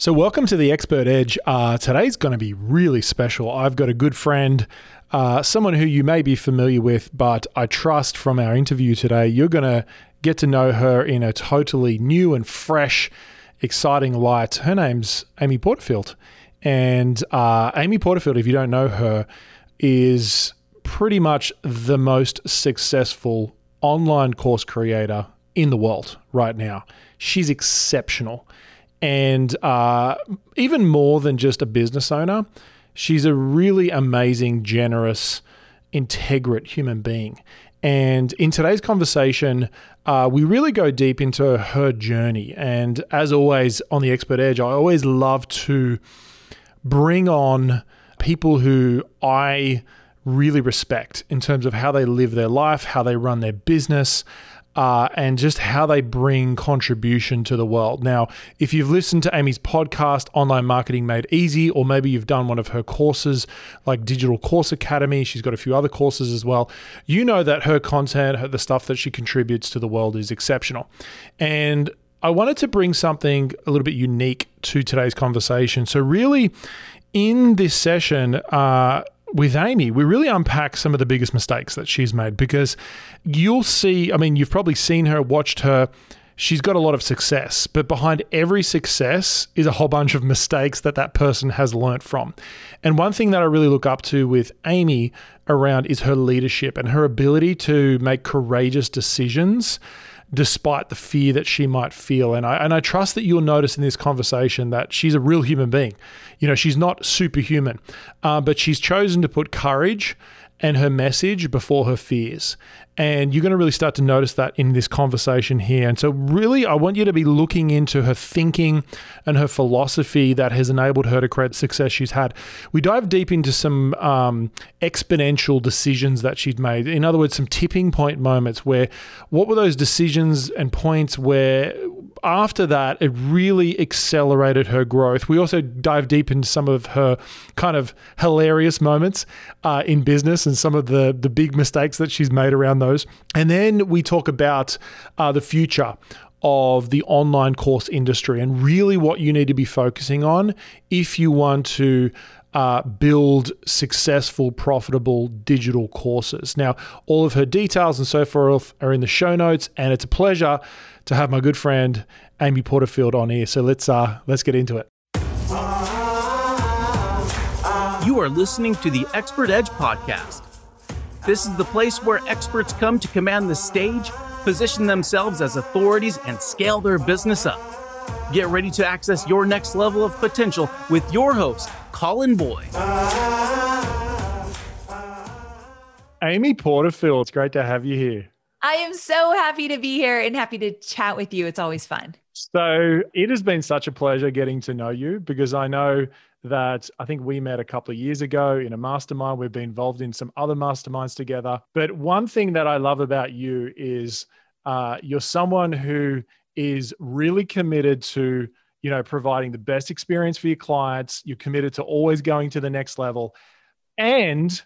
So, welcome to the Expert Edge. Uh, today's going to be really special. I've got a good friend, uh, someone who you may be familiar with, but I trust from our interview today, you're going to get to know her in a totally new and fresh, exciting light. Her name's Amy Porterfield. And uh, Amy Porterfield, if you don't know her, is pretty much the most successful online course creator in the world right now. She's exceptional. And uh, even more than just a business owner, she's a really amazing, generous, integrate human being. And in today's conversation, uh, we really go deep into her journey. And as always on the Expert Edge, I always love to bring on people who I really respect in terms of how they live their life, how they run their business, uh, and just how they bring contribution to the world. Now, if you've listened to Amy's podcast, Online Marketing Made Easy, or maybe you've done one of her courses like Digital Course Academy, she's got a few other courses as well, you know that her content, the stuff that she contributes to the world is exceptional. And I wanted to bring something a little bit unique to today's conversation. So, really, in this session, uh, with Amy, we really unpack some of the biggest mistakes that she's made because you'll see, I mean, you've probably seen her, watched her. She's got a lot of success, but behind every success is a whole bunch of mistakes that that person has learnt from. And one thing that I really look up to with Amy around is her leadership and her ability to make courageous decisions despite the fear that she might feel. And I and I trust that you'll notice in this conversation that she's a real human being. You know, she's not superhuman, uh, but she's chosen to put courage and her message before her fears. And you're going to really start to notice that in this conversation here. And so, really, I want you to be looking into her thinking and her philosophy that has enabled her to create the success she's had. We dive deep into some um, exponential decisions that she's made. In other words, some tipping point moments where what were those decisions and points where after that, it really accelerated her growth. We also dive deep into some of her kind of hilarious moments uh, in business and some of the the big mistakes that she's made around those. And then we talk about uh, the future of the online course industry and really what you need to be focusing on if you want to uh, build successful, profitable digital courses. Now, all of her details and so forth are in the show notes, and it's a pleasure to have my good friend Amy Porterfield on here. So let's uh, let's get into it. You are listening to the Expert Edge podcast. This is the place where experts come to command the stage, position themselves as authorities, and scale their business up. Get ready to access your next level of potential with your host, Colin Boyd. Amy Porterfield, it's great to have you here. I am so happy to be here and happy to chat with you. It's always fun. So, it has been such a pleasure getting to know you because I know that I think we met a couple of years ago in a mastermind. We've been involved in some other masterminds together. But one thing that I love about you is uh, you're someone who is really committed to you know providing the best experience for your clients you're committed to always going to the next level and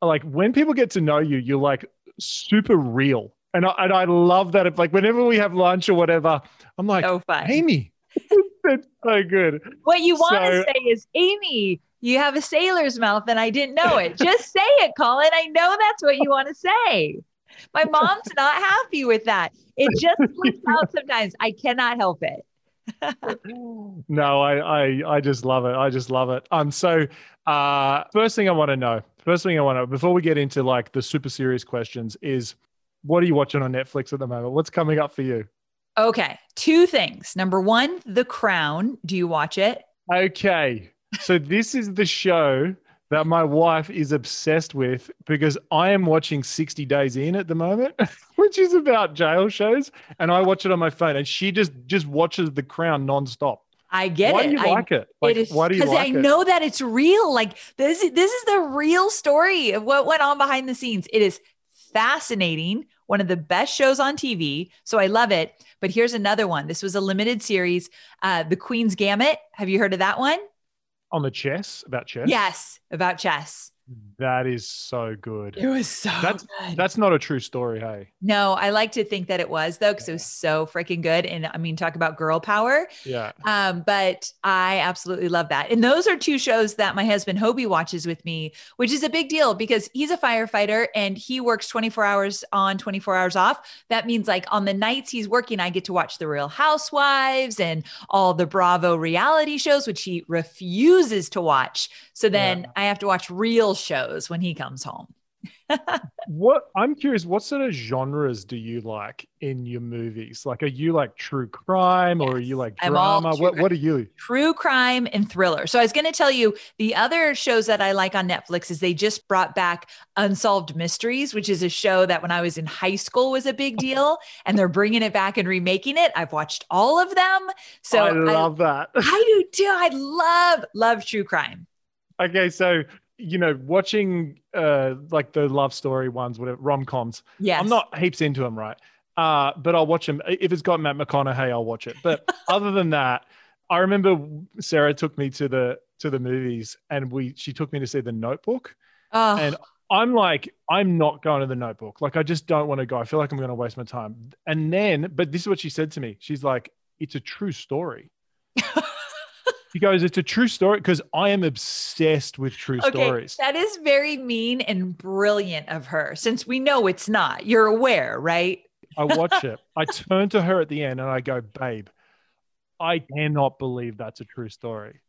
like when people get to know you you're like super real and I, and I love that if like whenever we have lunch or whatever i'm like so fun. amy it's so good what you want so, to say is amy you have a sailor's mouth and i didn't know it just say it colin i know that's what you want to say my mom's not happy with that it just slips out sometimes i cannot help it no, I, I I just love it. I just love it. Um, so uh, first thing I want to know, first thing I want to before we get into like the super serious questions is, what are you watching on Netflix at the moment? What's coming up for you? Okay, two things. Number one, The Crown. Do you watch it? Okay, so this is the show that my wife is obsessed with because I am watching 60 Days In at the moment, which is about jail shows, and I watch it on my phone, and she just just watches The Crown nonstop. I get why it. do you I, like it? Like, it is, why do you like I know that it's real. Like this, this is the real story of what went on behind the scenes. It is fascinating. One of the best shows on TV. So I love it. But here's another one. This was a limited series, uh, The Queen's Gambit. Have you heard of that one? on the chess about chess. Yes, about chess. That is so good. It was so That's- good. That's not a true story, hey. no, I like to think that it was though, because it was so freaking good. And I mean, talk about girl power. Yeah. Um, but I absolutely love that. And those are two shows that my husband Hobie watches with me, which is a big deal because he's a firefighter and he works 24 hours on, 24 hours off. That means like on the nights he's working, I get to watch the Real Housewives and all the Bravo reality shows, which he refuses to watch. So then Yeah. I have to watch real shows when he comes home. What I'm curious, what sort of genres do you like in your movies? Like, are you like true crime or are you like drama? What What are you? true crime and thriller. So I was going to tell you the other shows that I like on Netflix is they just brought back Unsolved Mysteries, which is a show that when I was in high school was a big deal, and they're bringing it back and remaking it. I've watched all of them, so I love that. I, I do too. I love love true crime. okay, so you know, watching uh like the love story ones, whatever rom coms. Yes, I'm not heaps into them, right? Uh, but I'll watch them if it's got Matt McConaughey. I'll watch it. But other than that, I remember Sarah took me to the to the movies, and we she took me to see The Notebook, Oh, and I'm like, I'm not going to The Notebook. Like, I just don't want to go. I feel like I'm going to waste my time. And then, but this is what she said to me. She's like, it's a true story. She goes, it's a true story because I am obsessed with true okay. stories. That is very mean and brilliant of her, since we know it's not. You're aware, right? I watch it. I turn to her at the end and I go, babe, I cannot believe that's a true story.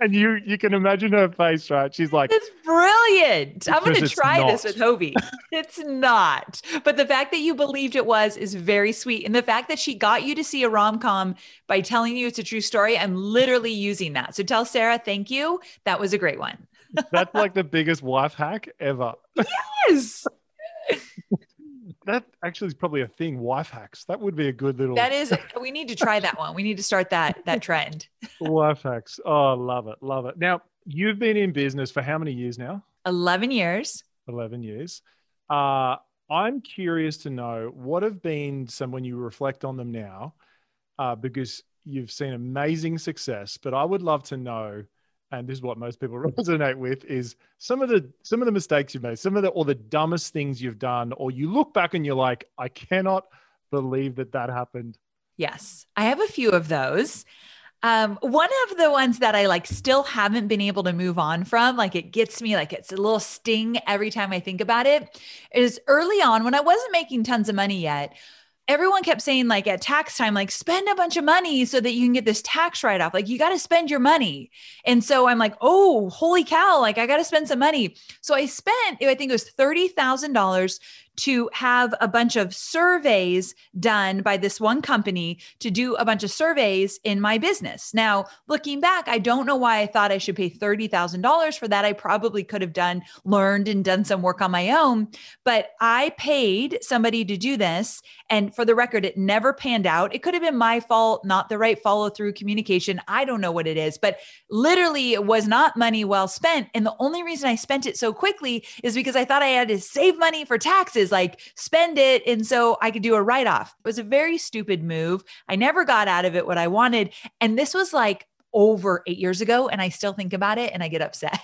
And you you can imagine her face, right? She's like, It's brilliant. I'm going to it's try this with Hobie. it's not. But the fact that you believed it was is very sweet. And the fact that she got you to see a rom com by telling you it's a true story, I'm literally using that. So tell Sarah, thank you. That was a great one. that's like the biggest wife hack ever. Yes. That actually is probably a thing, wife hacks. That would be a good little That is, we need to try that one. We need to start that that trend. wife hacks. Oh, love it. Love it. Now, you've been in business for how many years now? 11 years. 11 years. Uh, I'm curious to know what have been some, when you reflect on them now, uh, because you've seen amazing success, but I would love to know, and this is what most people resonate with, is some of the some of the mistakes you've made, some of the or the dumbest things you've done, or you look back and you're like, I cannot believe that that happened. Yes, I have a few of those. Um, one of the ones that I like still haven't been able to move on from, like it gets me, like it's a little sting every time I think about it, is early on when I wasn't making tons of money yet. Everyone kept saying, like at tax time, like spend a bunch of money so that you can get this tax write off. Like you got to spend your money. And so I'm like, oh, holy cow, like I got to spend some money. So I spent, I think it was $30,000 to have a bunch of surveys done by this one company to do a bunch of surveys in my business. Now, looking back, I don't know why I thought I should pay $30,000 for that. I probably could have done, learned, and done some work on my own, but I paid somebody to do this. And for the record, it never panned out. It could have been my fault, not the right follow through communication. I don't know what it is, but literally, it was not money well spent. And the only reason I spent it so quickly is because I thought I had to save money for taxes, like spend it. And so I could do a write off. It was a very stupid move. I never got out of it what I wanted. And this was like over eight years ago. And I still think about it and I get upset.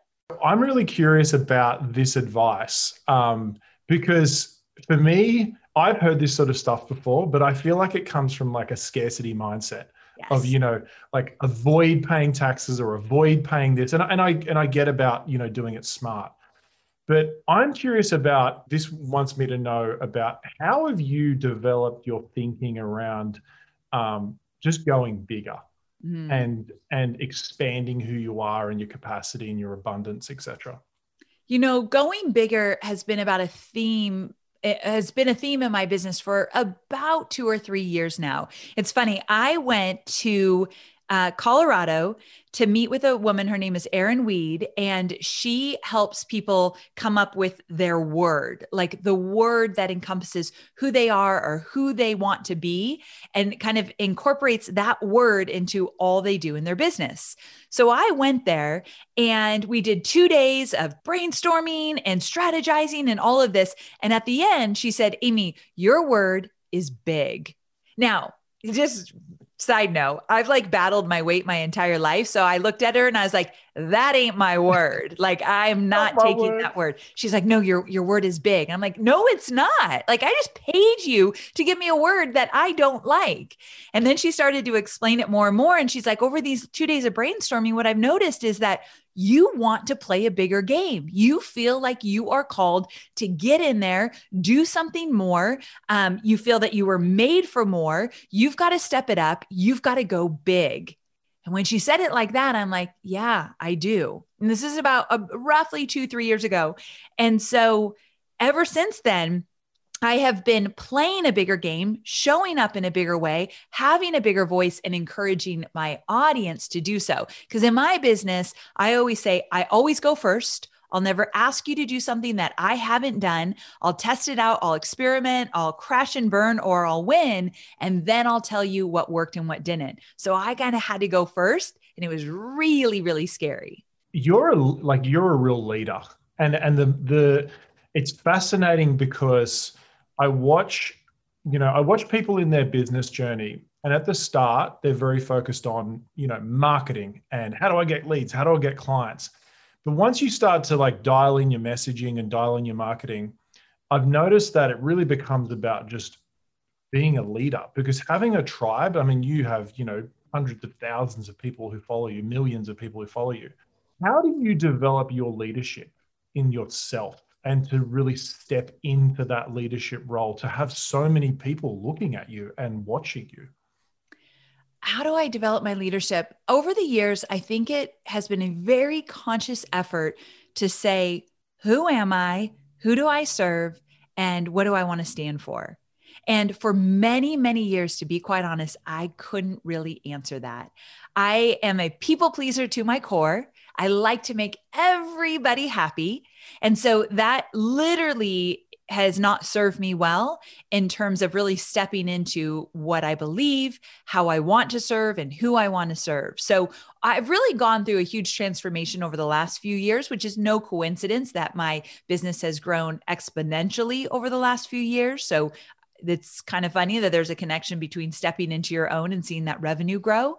I'm really curious about this advice um, because for me, I've heard this sort of stuff before, but I feel like it comes from like a scarcity mindset of you know like avoid paying taxes or avoid paying this, and, and I and I get about you know doing it smart, but I'm curious about this. Wants me to know about how have you developed your thinking around um, just going bigger Mhm. and and expanding who you are and your capacity and your abundance, etc. You know, going bigger has been about a theme. It has been a theme in my business for about two or three years now. It's funny. I went to uh, Colorado to meet with a woman. Her name is Erin Weed, and she helps people come up with their word, like the word that encompasses who they are or who they want to be, and kind of incorporates that word into all they do in their business. So I went there and we did two days of brainstorming and strategizing and all of this. And at the end, she said, Amy, your word is big. Now, just side note, I've like battled my weight my entire life. So I looked at her and I was like, that ain't my word. Like I'm not, not taking word. that word. She's like, no, your your word is big. And I'm like, no, it's not. Like I just paid you to give me a word that I don't like. And then she started to explain it more and more. And she's like, over these two days of brainstorming, what I've noticed is that you want to play a bigger game. You feel like you are called to get in there, do something more. Um, you feel that you were made for more. You've got to step it up. You've got to go big. And when she said it like that, I'm like, yeah, I do. And this is about uh, roughly two, three years ago. And so ever since then, I have been playing a bigger game, showing up in a bigger way, having a bigger voice, and encouraging my audience to do so. Because in my business, I always say, I always go first. I'll never ask you to do something that I haven't done. I'll test it out, I'll experiment, I'll crash and burn, or I'll win. And then I'll tell you what worked and what didn't. So I kind of had to go first. And it was really, really scary. You're like, you're a real leader. And, and the, the, it's fascinating because I watch, you know, I watch people in their business journey. And at the start, they're very focused on, you know, marketing and how do I get leads? How do I get clients? But once you start to like dial in your messaging and dial in your marketing, I've noticed that it really becomes about just being a leader because having a tribe, I mean, you have, you know, hundreds of thousands of people who follow you, millions of people who follow you. How do you develop your leadership in yourself? And to really step into that leadership role to have so many people looking at you and watching you how do I develop my leadership? Over the years, I think it has been a very conscious effort to say, who am I? Who do I serve? And what do I want to stand for? And for many, many years, to be quite honest, I couldn't really answer that. I am a people pleaser to my core. I like to make everybody happy. And so that literally has not served me well in terms of really stepping into what I believe, how I want to serve, and who I want to serve. So I've really gone through a huge transformation over the last few years, which is no coincidence that my business has grown exponentially over the last few years. So it's kind of funny that there's a connection between stepping into your own and seeing that revenue grow.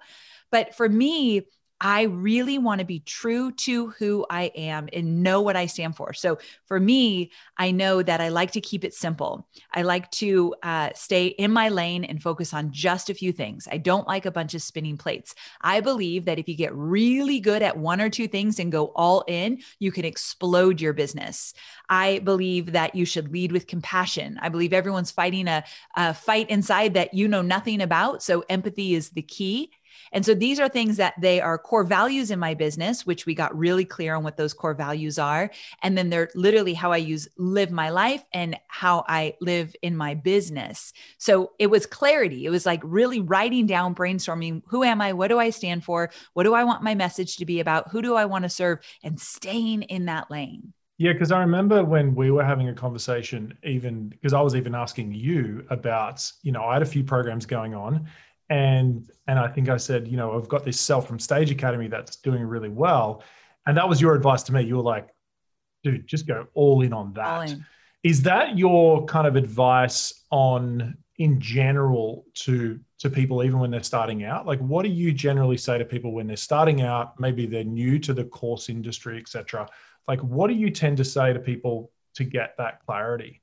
But for me, I really want to be true to who I am and know what I stand for. So for me, I know that I like to keep it simple. I like to uh, stay in my lane and focus on just a few things. I don't like a bunch of spinning plates. I believe that if you get really good at one or two things and go all in, you can explode your business. I believe that you should lead with compassion. I believe everyone's fighting a, a fight inside that you know nothing about. So empathy is the key. And so these are things that they are core values in my business, which we got really clear on what those core values are. And then they're literally how I use live my life and how I live in my business. So it was clarity. It was like really writing down, brainstorming who am I? What do I stand for? What do I want my message to be about? Who do I want to serve? And staying in that lane. Yeah, because I remember when we were having a conversation, even because I was even asking you about, you know, I had a few programs going on and and I think I said, you know, I've got this Sell from Stage Academy that's doing really well, and that was your advice to me. You were like, dude, just go all in on that. In. Is that your kind of advice on in general to to people even when they're starting out? Like, what do you generally say to people when they're starting out? Maybe they're new to the course industry, etc. Like, what do you tend to say to people to get that clarity?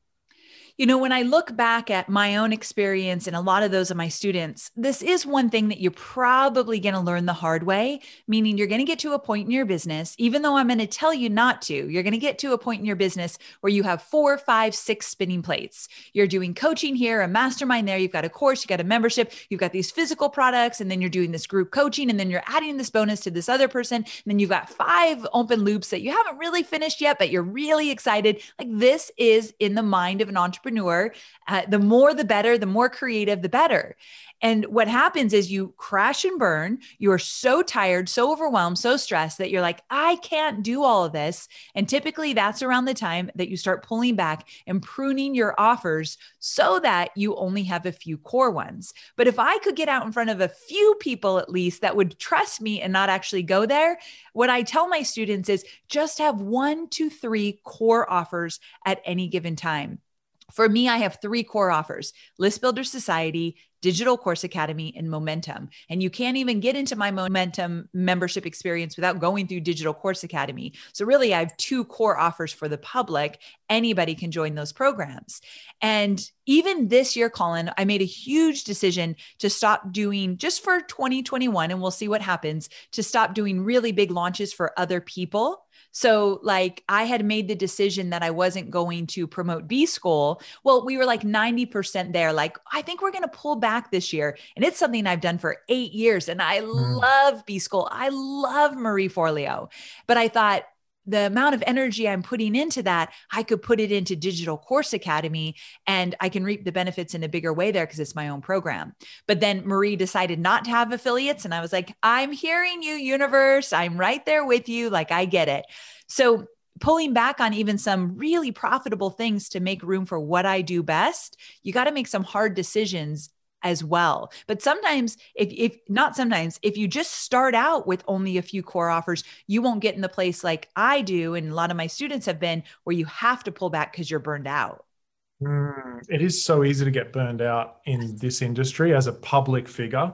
You know, when I look back at my own experience and a lot of those of my students, this is one thing that you're probably going to learn the hard way, meaning you're going to get to a point in your business, even though I'm going to tell you not to, you're going to get to a point in your business where you have four, five, six spinning plates. You're doing coaching here, a mastermind there, you've got a course, you got a membership, you've got these physical products, and then you're doing this group coaching, and then you're adding this bonus to this other person. And then you've got five open loops that you haven't really finished yet, but you're really excited. Like this is in the mind of an entrepreneur entrepreneur, uh, the more the better, the more creative, the better. And what happens is you crash and burn. You are so tired, so overwhelmed, so stressed that you're like, I can't do all of this. And typically that's around the time that you start pulling back and pruning your offers so that you only have a few core ones. But if I could get out in front of a few people at least that would trust me and not actually go there, what I tell my students is just have one to three core offers at any given time. For me, I have three core offers List Builder Society, Digital Course Academy, and Momentum. And you can't even get into my Momentum membership experience without going through Digital Course Academy. So, really, I have two core offers for the public. Anybody can join those programs. And even this year, Colin, I made a huge decision to stop doing just for 2021, and we'll see what happens to stop doing really big launches for other people so, like, I had made the decision that I wasn't going to promote B School. Well, we were like 90% there. Like, I think we're going to pull back this year. And it's something I've done for eight years. And I mm. love B School. I love Marie Forleo. But I thought, the amount of energy I'm putting into that, I could put it into Digital Course Academy and I can reap the benefits in a bigger way there because it's my own program. But then Marie decided not to have affiliates. And I was like, I'm hearing you, universe. I'm right there with you. Like, I get it. So, pulling back on even some really profitable things to make room for what I do best, you got to make some hard decisions as well. But sometimes, if, if not sometimes, if you just start out with only a few core offers, you won't get in the place like I do. And a lot of my students have been where you have to pull back because you're burned out. Mm, it is so easy to get burned out in this industry as a public figure.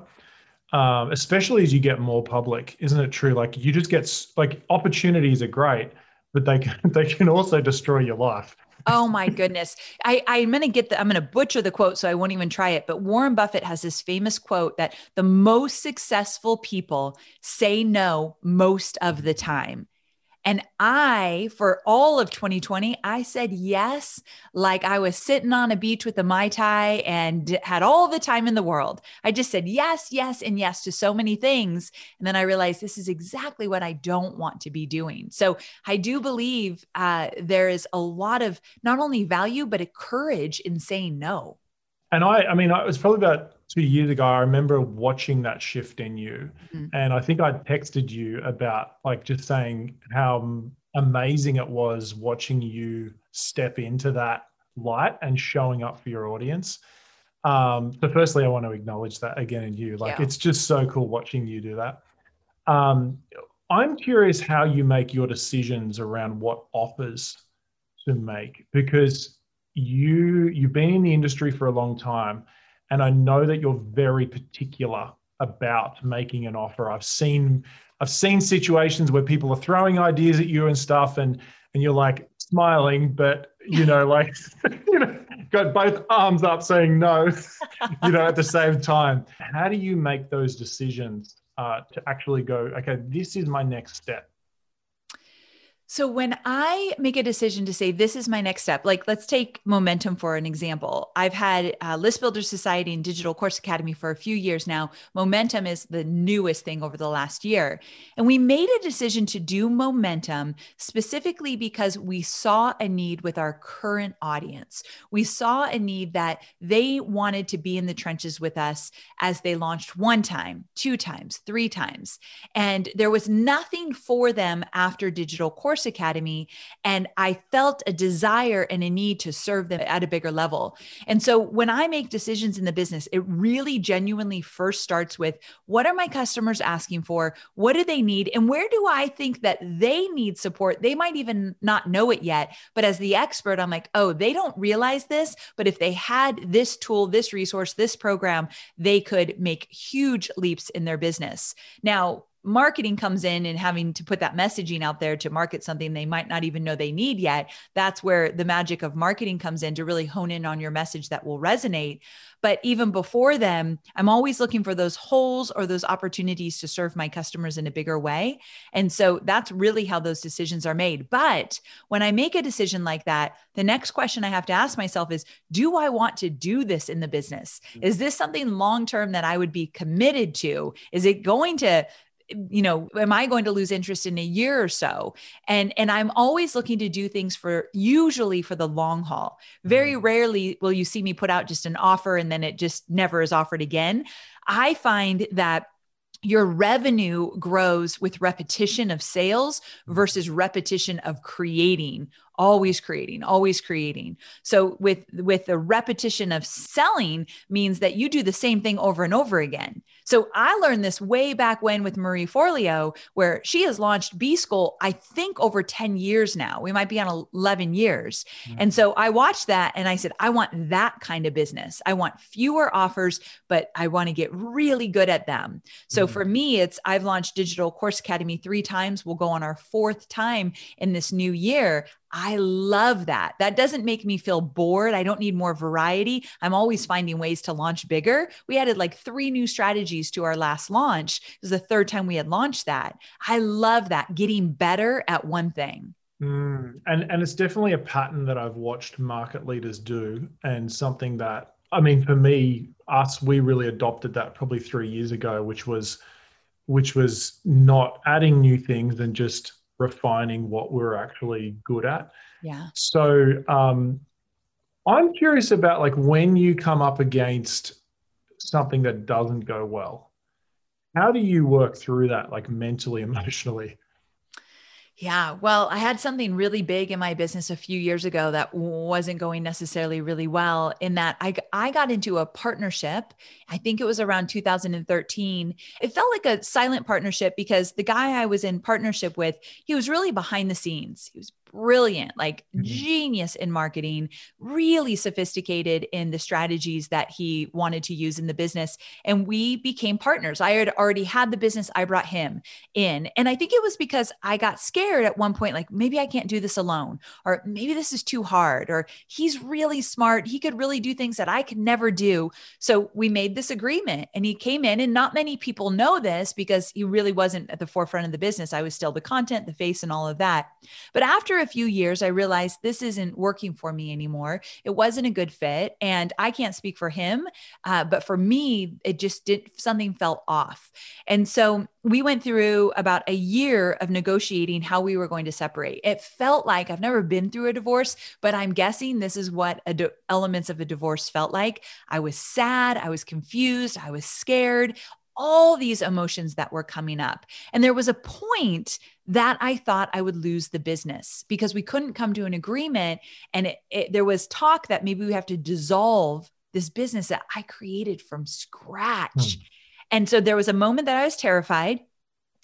Um, especially as you get more public, isn't it true? Like you just get like opportunities are great, but they can, they can also destroy your life. Oh my goodness. I, I'm going to get the, I'm going to butcher the quote, so I won't even try it. But Warren Buffett has this famous quote that the most successful people say no most of the time. And I, for all of 2020, I said yes, like I was sitting on a beach with a Mai Tai and had all the time in the world. I just said yes, yes, and yes to so many things. And then I realized this is exactly what I don't want to be doing. So I do believe uh, there is a lot of not only value, but a courage in saying no. And I, I mean, it was probably about two years ago, I remember watching that shift in you. Mm-hmm. And I think I texted you about like just saying how amazing it was watching you step into that light and showing up for your audience. Um, so firstly, I want to acknowledge that again in you. Like yeah. it's just so cool watching you do that. Um, I'm curious how you make your decisions around what offers to make because you you've been in the industry for a long time and I know that you're very particular about making an offer. I've seen I've seen situations where people are throwing ideas at you and stuff, and and you're like smiling, but you know, like you know, got both arms up saying no, you know, at the same time. How do you make those decisions uh, to actually go? Okay, this is my next step. So when I make a decision to say this is my next step, like let's take momentum for an example. I've had uh, List Builder Society and Digital Course Academy for a few years now. Momentum is the newest thing over the last year, and we made a decision to do momentum specifically because we saw a need with our current audience. We saw a need that they wanted to be in the trenches with us as they launched one time, two times, three times, and there was nothing for them after Digital Course Academy. And I felt a desire and a need to serve them at a bigger level. And so when I make decisions in the business, it really genuinely first starts with what are my customers asking for? What do they need? And where do I think that they need support? They might even not know it yet. But as the expert, I'm like, oh, they don't realize this. But if they had this tool, this resource, this program, they could make huge leaps in their business. Now, marketing comes in and having to put that messaging out there to market something they might not even know they need yet that's where the magic of marketing comes in to really hone in on your message that will resonate. But even before them i'm always looking for those holes or those opportunities to serve my customers in a bigger way. And so that's really how those decisions are made. But when i make a decision like that the next question i have to ask myself is do i want to do this in the business? Mm. is this something long term that i would be committed to? Is it going to you know am i going to lose interest in a year or so? And and i'm always looking to do things for usually for the long haul. Very mm-hmm. rarely will you see me put out just an offer and then it just never is offered again. I find that your revenue grows with repetition of sales mm-hmm. versus repetition of creating always creating always creating. So with with the repetition of selling means that you do the same thing over and over again so I learned this way back when with Marie Forleo, where she has launched B School, I think over 10 years now. We might be on 11 years. Mm-hmm. And so I watched that and I said, I want that kind of business. I want fewer offers, but I want to get really good at them. So mm-hmm. for me, it's I've launched Digital Course Academy three times. We'll go on our fourth time in this new year. I love that. That doesn't make me feel bored. I don't need more variety. I'm always finding ways to launch bigger. We added like three new strategies to our last launch. It was the third time we had launched that. I love that, getting better at one thing. Mm, and and it's definitely a pattern that I've watched market leaders do, and something that I mean, for me, us, we really adopted that probably three years ago, which was which was not adding new things and just refining what we're actually good at. Yeah. So um, I'm curious about like when you come up against something that doesn't go well, how do you work through that, like mentally, emotionally? Yeah. Well, I had something really big in my business a few years ago that wasn't going necessarily really well in that I, I got into a partnership. I think it was around 2013. It felt like a silent partnership because the guy I was in partnership with, he was really behind the scenes. He was brilliant, like mm-hmm. genius in marketing, really sophisticated in the strategies that he wanted to use in the business. And we became partners. I had already had the business, I brought him in. And I think it was because I got scared at one point, like maybe I can't do this alone, or maybe this is too hard, or he's really smart. He could really do things that I could never do. So we made this agreement and he came in, and not many people know this because he really wasn't at the forefront of the business. I was still the content, the face, and all of that. But after a few years, I realized this isn't working for me anymore. It wasn't a good fit. And I can't speak for him, uh, but for me, it just did something felt off. And so we went through about a year of negotiating how we were going to separate. It felt like I've never been through a divorce, but I'm guessing this is what elements of a divorce felt like. I was sad, I was confused, I was scared, all these emotions that were coming up. And there was a point that I thought I would lose the business because we couldn't come to an agreement. And it, it, there was talk that maybe we have to dissolve this business that I created from scratch. Hmm. And so there was a moment that I was terrified.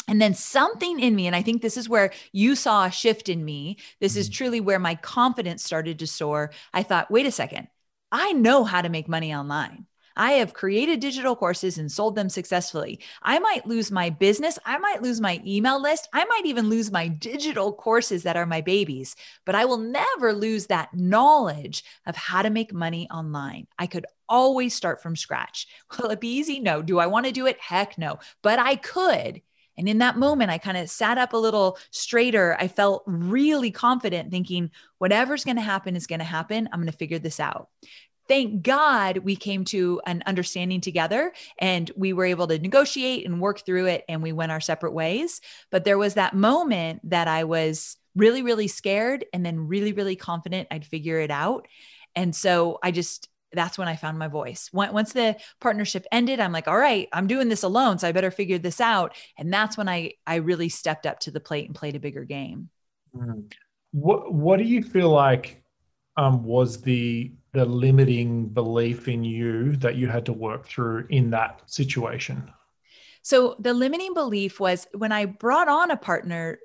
And then something in me, and I think this is where you saw a shift in me. This is hmm. truly where my confidence started to soar. I thought, wait a second, I know how to make money online. I have created digital courses and sold them successfully. I might lose my business. I might lose my email list. I might even lose my digital courses that are my babies, but I will never lose that knowledge of how to make money online. I could always start from scratch. Will it be easy? No. Do I want to do it? Heck no. But I could. And in that moment, I kind of sat up a little straighter. I felt really confident, thinking, whatever's going to happen is going to happen. I'm going to figure this out thank God we came to an understanding together and we were able to negotiate and work through it and we went our separate ways. But there was that moment that I was really, really scared and then really, really confident I'd figure it out. And so I just, that's when I found my voice. Once the partnership ended, I'm like, all right, I'm doing this alone, so I better figure this out. And that's when I I really stepped up to the plate and played a bigger game. Mm. What What do you feel like um, was the the limiting belief in you that you had to work through in that situation? So the limiting belief was when I brought on a partner,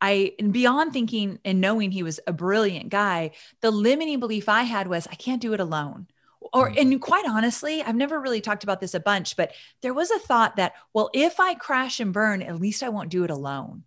I beyond thinking and knowing he was a brilliant guy, the limiting belief I had was I can't do it alone. Or mm. and quite honestly, I've never really talked about this a bunch, but there was a thought that, well, if I crash and burn, at least I won't do it alone.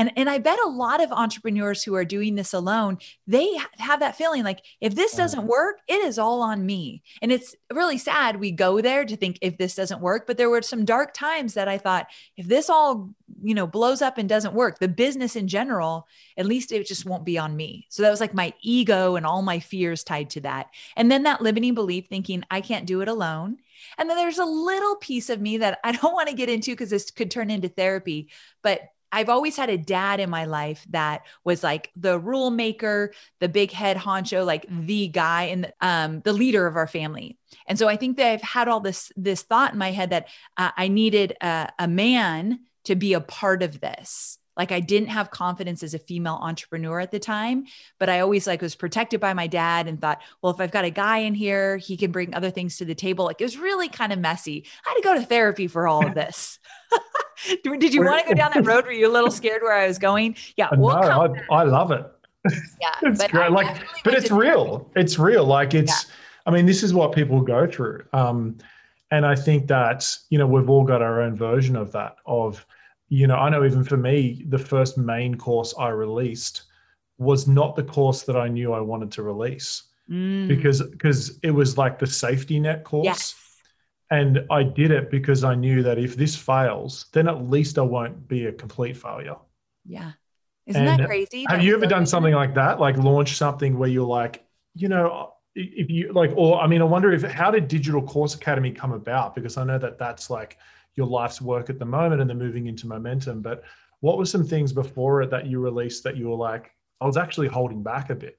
And, and I bet a lot of entrepreneurs who are doing this alone, they have that feeling like if this uh-huh. doesn't work, it is all on me. And it's really sad we go there to think if this doesn't work, but there were some dark times that I thought if this all, you know, blows up and doesn't work, the business in general, at least it just won't be on me. So that was like my ego and all my fears tied to that. And then that limiting belief thinking I can't do it alone. And then there's a little piece of me that I don't want to get into because this could turn into therapy, but I've always had a dad in my life that was like the rule maker, the big head honcho, like the guy and um, the leader of our family. And so I think that I've had all this this thought in my head that uh, I needed a, a man to be a part of this Like I didn't have confidence as a female entrepreneur at the time, but I always like was protected by my dad and thought, well, if I've got a guy in here, he can bring other things to the table. Like it was really kind of messy. I had to go to therapy for all of this. Did you want to go down that road? Were you a little scared where I was going? Yeah. We'll no, I, I, love it. Yeah. it's great. like, but it's real. Therapy. It's real. Like it's, yeah. I mean, this is what people go through. Um, and I think that, you know, we've all got our own version of that, of, you know, I know even for me, the first main course I released was not the course that I knew I wanted to release. Mm. Because because it was like the safety net course. Yes. And I did it because I knew that if this fails, then at least I won't be a complete failure. Yeah. Isn't and that crazy? Have you ever done something like that? Like launch something where you're like, you know, if you like, or I mean, I wonder if how did Digital Course Academy come about? Because I know that that's like your life's work at the moment and they're moving into momentum. But what were some things before it that you released that you were like, I was actually holding back a bit?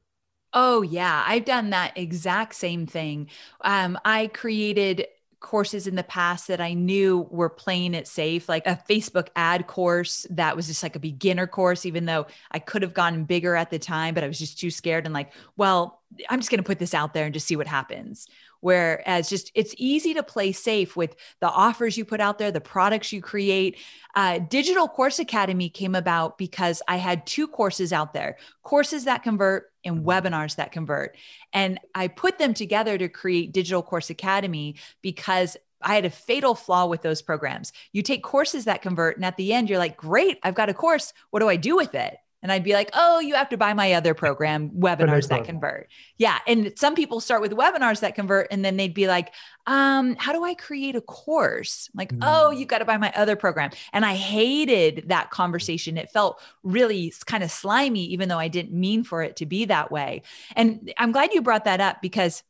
Oh, yeah. I've done that exact same thing. Um, I created courses in the past that I knew were playing it safe, like a Facebook ad course that was just like a beginner course, even though I could have gone bigger at the time, but I was just too scared and like, well, I'm just going to put this out there and just see what happens. Whereas just it's easy to play safe with the offers you put out there, the products you create. Uh, Digital Course Academy came about because I had two courses out there courses that convert and webinars that convert. And I put them together to create Digital Course Academy because I had a fatal flaw with those programs. You take courses that convert, and at the end, you're like, great, I've got a course. What do I do with it? And I'd be like, oh, you have to buy my other program, webinars that convert. Yeah. And some people start with webinars that convert, and then they'd be like, um, how do I create a course? I'm like, mm. oh, you got to buy my other program. And I hated that conversation. It felt really kind of slimy, even though I didn't mean for it to be that way. And I'm glad you brought that up because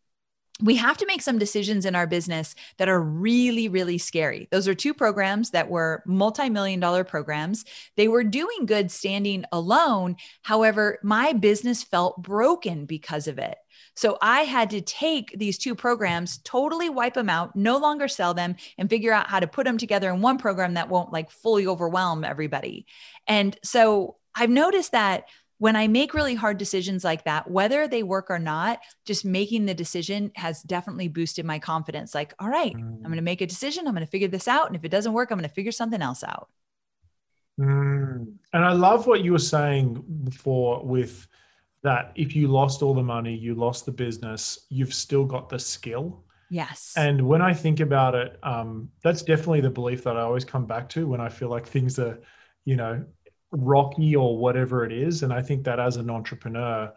we have to make some decisions in our business that are really, really scary. Those are two programs that were multi million dollar programs. They were doing good standing alone. However, my business felt broken because of it. So I had to take these two programs, totally wipe them out, no longer sell them, and figure out how to put them together in one program that won't like fully overwhelm everybody. And so I've noticed that when I make really hard decisions like that, whether they work or not, just making the decision has definitely boosted my confidence. Like, all right, mm. I'm going to make a decision. I'm going to figure this out. And if it doesn't work, I'm going to figure something else out. Mm. And I love what you were saying before with that if you lost all the money, you lost the business, you've still got the skill. Yes. And when I think about it, um, that's definitely the belief that I always come back to when I feel like things are, you know, rocky or whatever it is. And I think that as an entrepreneur,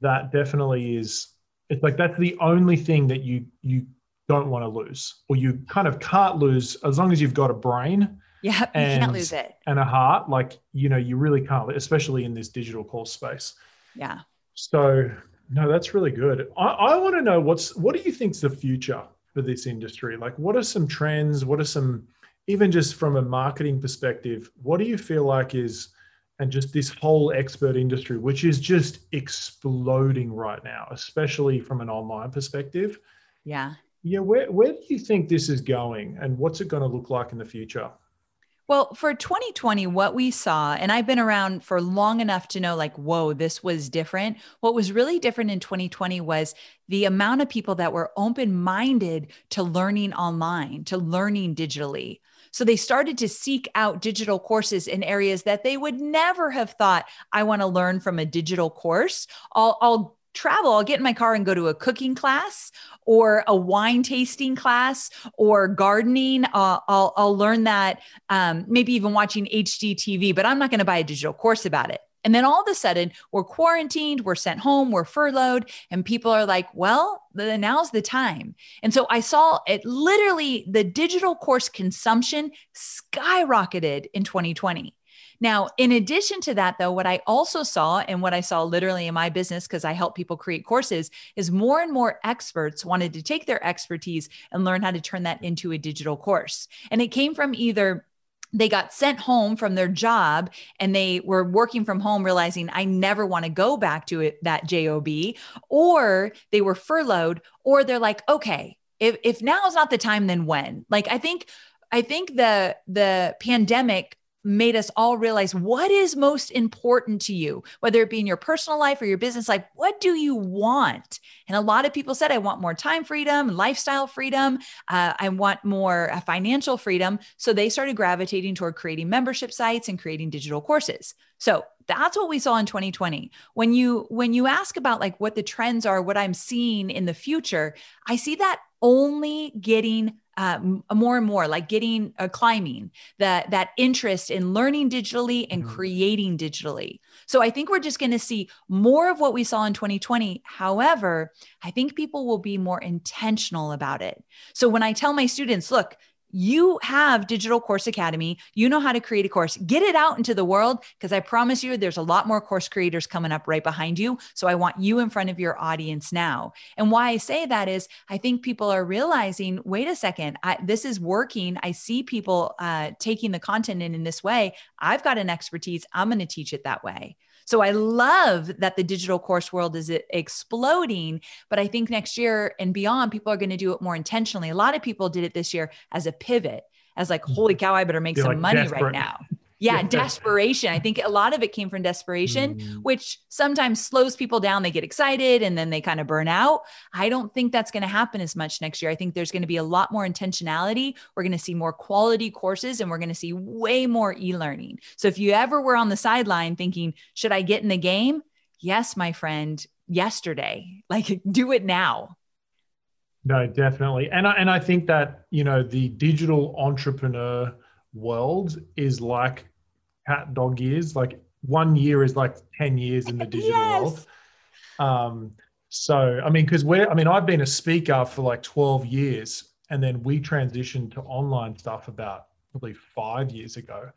that definitely is it's like that's the only thing that you you don't want to lose or you kind of can't lose as long as you've got a brain yeah and, you can't lose it. and a heart. Like you know you really can't especially in this digital course space. Yeah. So no that's really good. I, I want to know what's what do you think's the future for this industry? Like what are some trends? What are some even just from a marketing perspective, what do you feel like is, and just this whole expert industry, which is just exploding right now, especially from an online perspective? Yeah. Yeah. Where, where do you think this is going and what's it going to look like in the future? Well, for 2020, what we saw, and I've been around for long enough to know, like, whoa, this was different. What was really different in 2020 was the amount of people that were open minded to learning online, to learning digitally. So they started to seek out digital courses in areas that they would never have thought, I want to learn from a digital course. I'll, I'll travel, I'll get in my car and go to a cooking class or a wine tasting class or gardening. I'll, I'll learn that um, maybe even watching HGTV, but I'm not going to buy a digital course about it. And then all of a sudden, we're quarantined, we're sent home, we're furloughed, and people are like, well, now's the time. And so I saw it literally, the digital course consumption skyrocketed in 2020. Now, in addition to that, though, what I also saw and what I saw literally in my business, because I help people create courses, is more and more experts wanted to take their expertise and learn how to turn that into a digital course. And it came from either they got sent home from their job and they were working from home realizing i never want to go back to it that job or they were furloughed or they're like okay if, if now is not the time then when? Like i think i think the the pandemic made us all realize what is most important to you, whether it be in your personal life or your business life. What do you want? And a lot of people said, I want more time freedom, lifestyle freedom. Uh, I want more uh, financial freedom. So they started gravitating toward creating membership sites and creating digital courses. So that's what we saw in 2020 when you when you ask about like what the trends are what i'm seeing in the future i see that only getting uh, more and more like getting uh, climbing that that interest in learning digitally and mm-hmm. creating digitally. So i think we're just going to see more of what we saw in 2020 however i think people will be more intentional about it. So when i tell my students look you have Digital Course Academy. You know how to create a course. Get it out into the world because I promise you there's a lot more course creators coming up right behind you. So I want you in front of your audience now. And why I say that is I think people are realizing wait a second, I, this is working. I see people uh, taking the content in in this way. I've got an expertise. I'm going to teach it that way. So I love that the digital course world is uh, exploding, but I think next year and beyond, people are going to do it more intentionally. A lot of people did it this year as a pivot, as like, holy mm-hmm. cow, I better make You're some like money desperate. right now yeah, desperation. I think a lot of it came from desperation, mm. which sometimes slows people down. They get excited and then they kind of burn out. I don't think that's going to happen as much next year. I think there's going to be a lot more intentionality. We're going to see more quality courses and we're going to see way more e learning. So if you ever were on the sideline thinking, should I get in the game? Yes, my friend, yesterday. Like, do it now. No, definitely. And I, and I think that, you know, the digital entrepreneur world is like cat dog years. Like one year is like 10 years in the digital yes. world. Um, so, I mean, because we're, I mean, I've been a speaker for like 12 years and then we transitioned to online stuff about probably five years ago.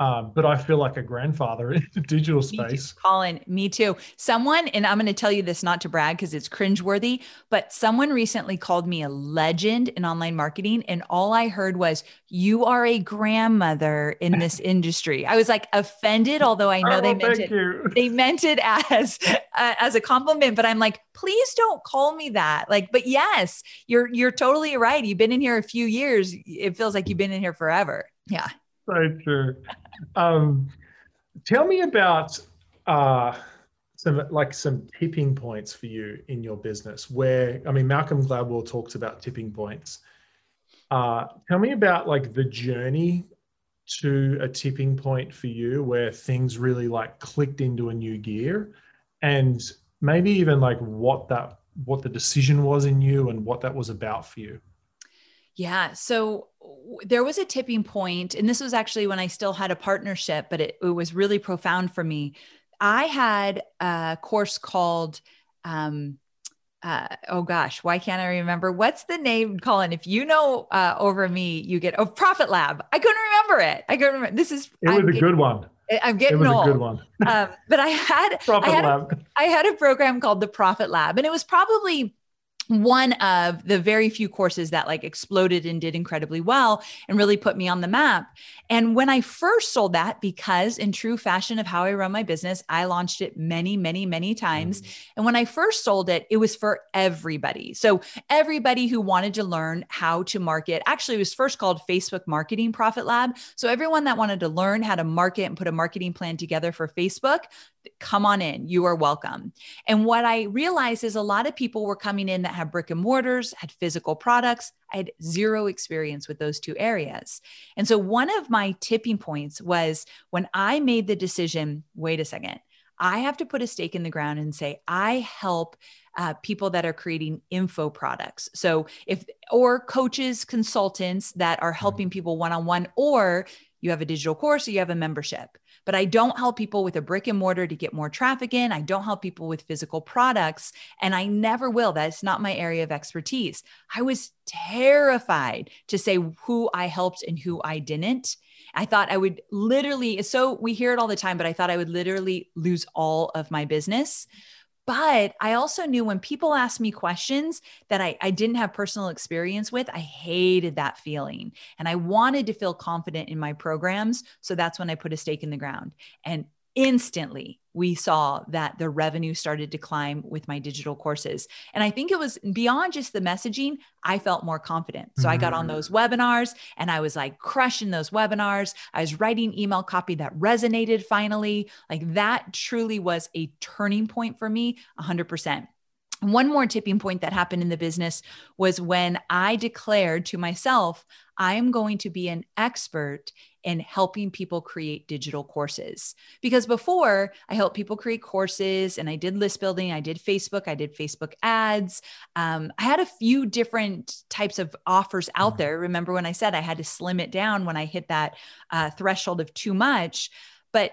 Um, but I feel like a grandfather in the digital space. Colin, me too. Someone, and I'm going to tell you this not to brag because it's cringeworthy, but someone recently called me a legend in online marketing. And all I heard was, You are a grandmother in this industry. I was like offended, although I know oh, they meant it. You. They meant it as uh, as a compliment, but I'm like, please don't call me that. Like, but yes, you're you're totally right. You've been in here a few years. It feels like you've been in here forever. Yeah. So true. Um, tell me about uh, some like some tipping points for you in your business. Where I mean, Malcolm Gladwell talks about tipping points. Uh, tell me about like the journey to a tipping point for you where things really like clicked into a new gear and maybe even like what that what the decision was in you and what that was about for you yeah. So there was a tipping point, and this was actually when I still had a partnership, but it, it was really profound for me. I had a course called, um, uh, oh gosh, why can't I remember? What's the name, Colin? If you know uh, over me, you get oh Profit Lab. I couldn't remember it. I couldn't remember. This is it was I'm a getting, good one. I'm getting it was old. a good one. um, but I had Profit I had, Lab. A, I had a program called the Profit Lab, and it was probably one of the very few courses that like exploded and did incredibly well and really put me on the map. And when I first sold that, because in true fashion of how I run my business, I launched it many, many, many times. Mm. And when I first sold it, it was for everybody. So everybody who wanted to learn how to market, actually, it was first called Facebook Marketing Profit Lab. So everyone that wanted to learn how to market and put a marketing plan together for Facebook, come on in. You are welcome. And what I realized is a lot of people were coming in that had brick and mortars, had physical products. I had zero experience with those two areas. And so one of my tipping points was when I made the decision wait a second, I have to put a stake in the ground and say, I help uh, people that are creating info products. So, if, or coaches, consultants that are helping people one on one, or you have a digital course or you have a membership but I don't help people with a brick and mortar to get more traffic in. I don't help people with physical products, and I never will. That's not my area of expertise. I was terrified to say who I helped and who I didn't. I thought I would literally, so we hear it all the time, but I thought I would literally lose all of my business. But I also knew when people asked me questions that I, I didn't have personal experience with, I hated that feeling. And I wanted to feel confident in my programs. So that's when I put a stake in the ground. And instantly we saw that the revenue started to climb with my digital courses. And I think it was beyond just the messaging, I felt more confident. So mm-hmm. I got on those webinars and I was like crushing those webinars. I was writing email copy that resonated finally. Like that truly was a turning point for me 100%. One more tipping point that happened in the business was when I declared to myself, I am going to be an expert in helping people create digital courses. Because before I helped people create courses and I did list building, I did Facebook, I did Facebook ads. Um, I had a few different types of offers out mm-hmm. there. Remember when I said I had to slim it down when I hit that uh, threshold of too much? But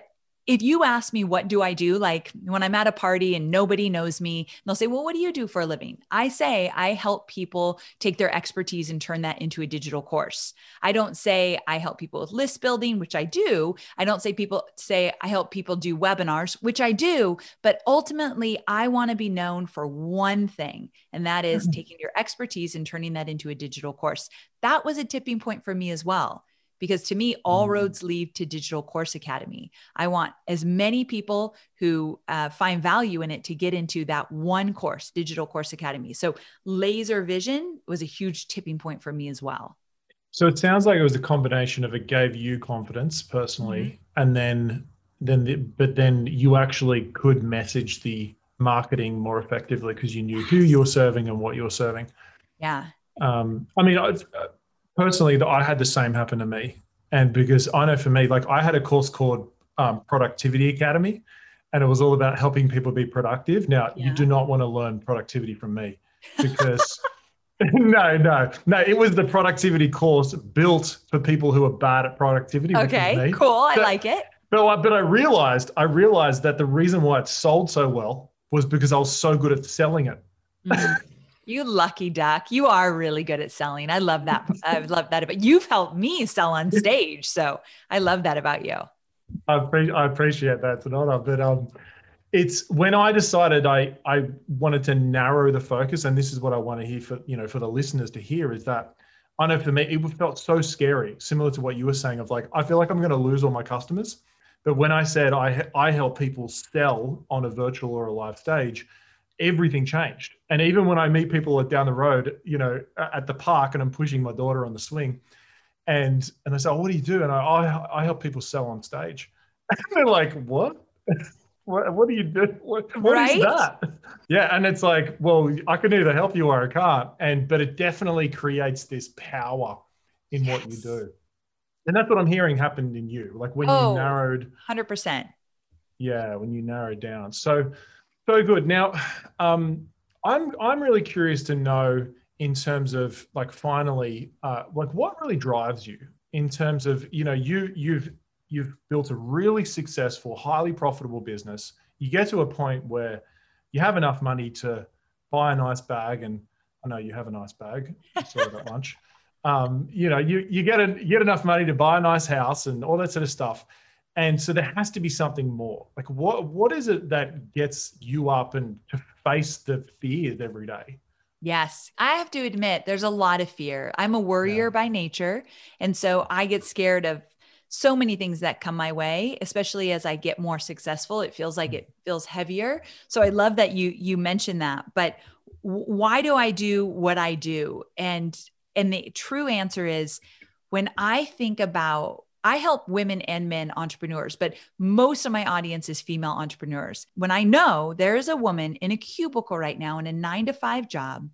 if you ask me what do i do? Like when i'm at a party and nobody knows me they'll say well what do you do for a living? I say i help people take their expertise and turn that into a digital course. I don't say i help people with list building which i do. I don't say people say i help people do webinars which i do. But ultimately i want to be known for one thing and that is mm-hmm. taking your expertise and turning that into a digital course. That was a tipping point for me as well because to me, all mm-hmm. roads lead to Digital Course Academy. I want as many people who uh, find value in it to get into that one course, Digital Course Academy. So, laser vision was a huge tipping point for me as well. So it sounds like it was a combination of it gave you confidence personally, mm-hmm. and then then the, but then you actually could message the marketing more effectively because you knew who you're serving and what you're serving. Yeah. Um, I mean, I, personally, I had the same happen to me. And because I know for me, like I had a course called um, Productivity Academy, and it was all about helping people be productive. Now, yeah. you do not want to learn productivity from me because. no, no, no. It was the productivity course built for people who are bad at productivity. Okay, cool. I but, like it. But, I, but I realized, I realized that the reason why it sold so well was because I was so good at selling it. Mm-hmm. You lucky duck. You are really good at selling. I love that. I love that But you've helped me sell on stage. So I love that about you. I, pre- I appreciate that, Sonata. But um, it's when I decided I I wanted to narrow the focus, and this is what I want to hear for you know for the listeners to hear is that I know for me it felt so scary, similar to what you were saying of like I feel like I'm going to lose all my customers. But when I said I I help people sell on a virtual or a live stage, everything changed. And even when I meet people down the road, you know, at the park and I'm pushing my daughter on the swing and, and they say, oh, what do you do? And I, I, I help people sell on stage. And they're like, what? what, what do you do? What, what right? is that? Yeah. And it's like, well, I can either help you or I can't. And, but it definitely creates this power in yes. what you do. And that's what I'm hearing happened in you. Like when oh, you narrowed 100%. Yeah. When you narrowed down. So, so good. Now, um, I'm I'm really curious to know in terms of like finally, uh, like what really drives you in terms of you know you you've you've built a really successful, highly profitable business. You get to a point where you have enough money to buy a nice bag, and I know you have a nice bag. Sorry about lunch. Um, you know, you you get a, you get enough money to buy a nice house and all that sort of stuff and so there has to be something more like what what is it that gets you up and to face the fears every day Yes, I have to admit there's a lot of fear. I'm a worrier yeah. by nature. And so I get scared of so many things that come my way, especially as I get more successful. It feels like mm. it feels heavier. So I love that you you mentioned that. But why do I do what I do? And and the true answer is when I think about I help women and men entrepreneurs, but most of my audience is female entrepreneurs. When I know there is a woman in a cubicle right now in a nine to five job,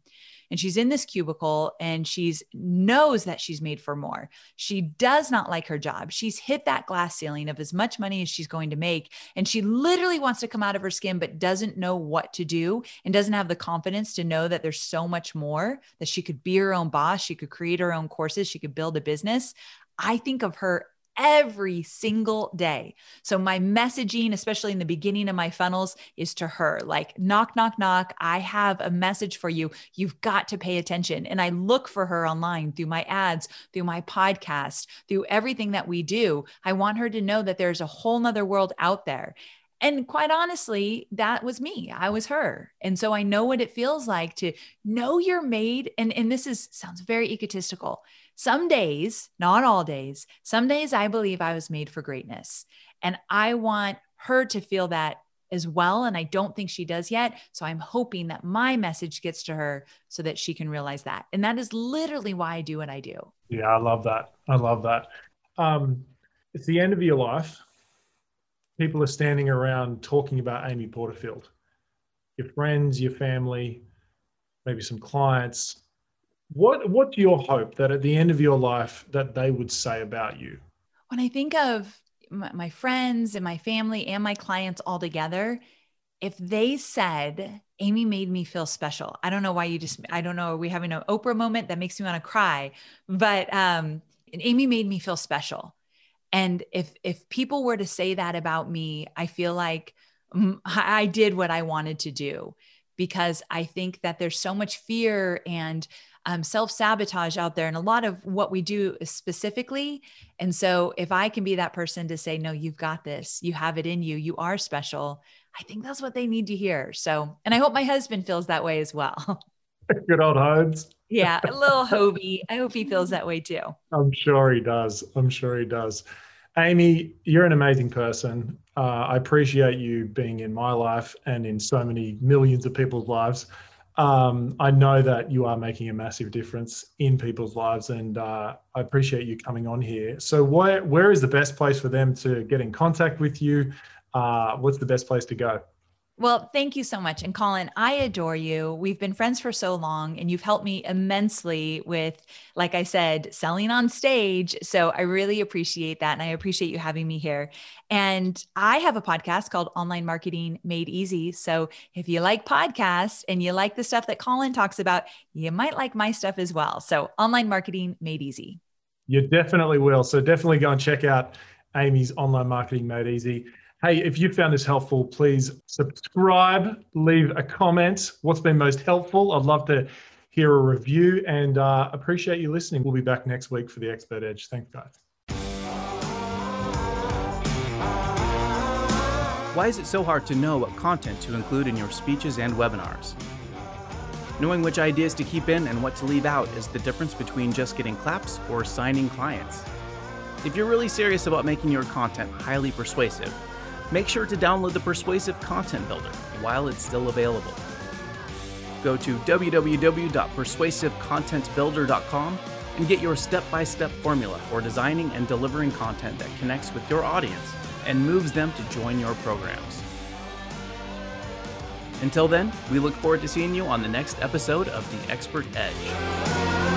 and she's in this cubicle and she's knows that she's made for more. She does not like her job. She's hit that glass ceiling of as much money as she's going to make. And she literally wants to come out of her skin, but doesn't know what to do and doesn't have the confidence to know that there's so much more that she could be her own boss. She could create her own courses. She could build a business. I think of her every single day. So my messaging, especially in the beginning of my funnels, is to her like, knock, knock, knock. I have a message for you. You've got to pay attention. And I look for her online through my ads, through my podcast, through everything that we do. I want her to know that there's a whole nother world out there. And quite honestly, that was me. I was her. And so I know what it feels like to know you're made. And, and this is sounds very egotistical some days, not all days, some days I believe I was made for greatness. And I want her to feel that as well. And I don't think she does yet. So I'm hoping that my message gets to her so that she can realize that. And that is literally why I do what I do. Yeah, I love that. I love that. Um, it's the end of your life. People are standing around talking about Amy Porterfield. Your friends, your family, maybe some clients. What what's your hope that at the end of your life that they would say about you? When I think of my, friends and my family and my clients all together, if they said, Amy made me feel special. I don't know why you just, I don't know, are we having an Oprah moment that makes me want to cry? But um, Amy made me feel special. And if if people were to say that about me, I feel like I did what I wanted to do because I think that there's so much fear and um, self sabotage out there and a lot of what we do specifically. And so, if I can be that person to say, No, you've got this, you have it in you, you are special, I think that's what they need to hear. So, and I hope my husband feels that way as well. Good old Hodes. yeah, a little Hobie. I hope he feels that way too. I'm sure he does. I'm sure he does. Amy, you're an amazing person. Uh, I appreciate you being in my life and in so many millions of people's lives um, I know that you are making a massive difference in people's lives, and uh, I appreciate you coming on here. So, where where is the best place for them to get in contact with you? Uh, what's the best place to go? Well, thank you so much. And Colin, I adore you. We've been friends for so long, and you've helped me immensely with, like I said, selling on stage. So I really appreciate that. And I appreciate you having me here. And I have a podcast called Online Marketing Made Easy. So if you like podcasts and you like the stuff that Colin talks about, you might like my stuff as well. So Online Marketing Made Easy. You definitely will. So definitely go and check out Amy's Online Marketing Made Easy. Hey, if you found this helpful, please subscribe, leave a comment. What's been most helpful? I'd love to hear a review and uh, appreciate you listening. We'll be back next week for the Expert Edge. Thanks, guys. Why is it so hard to know what content to include in your speeches and webinars? Knowing which ideas to keep in and what to leave out is the difference between just getting claps or signing clients. If you're really serious about making your content highly persuasive, make sure to download the Persuasive Content Builder while it's still available. Go to www.persuasivecontentbuilder.com and get your step by step formula for designing and delivering content that connects with your audience and moves them to join your programs. Until then, we look forward to seeing you on the next episode of The Expert Edge.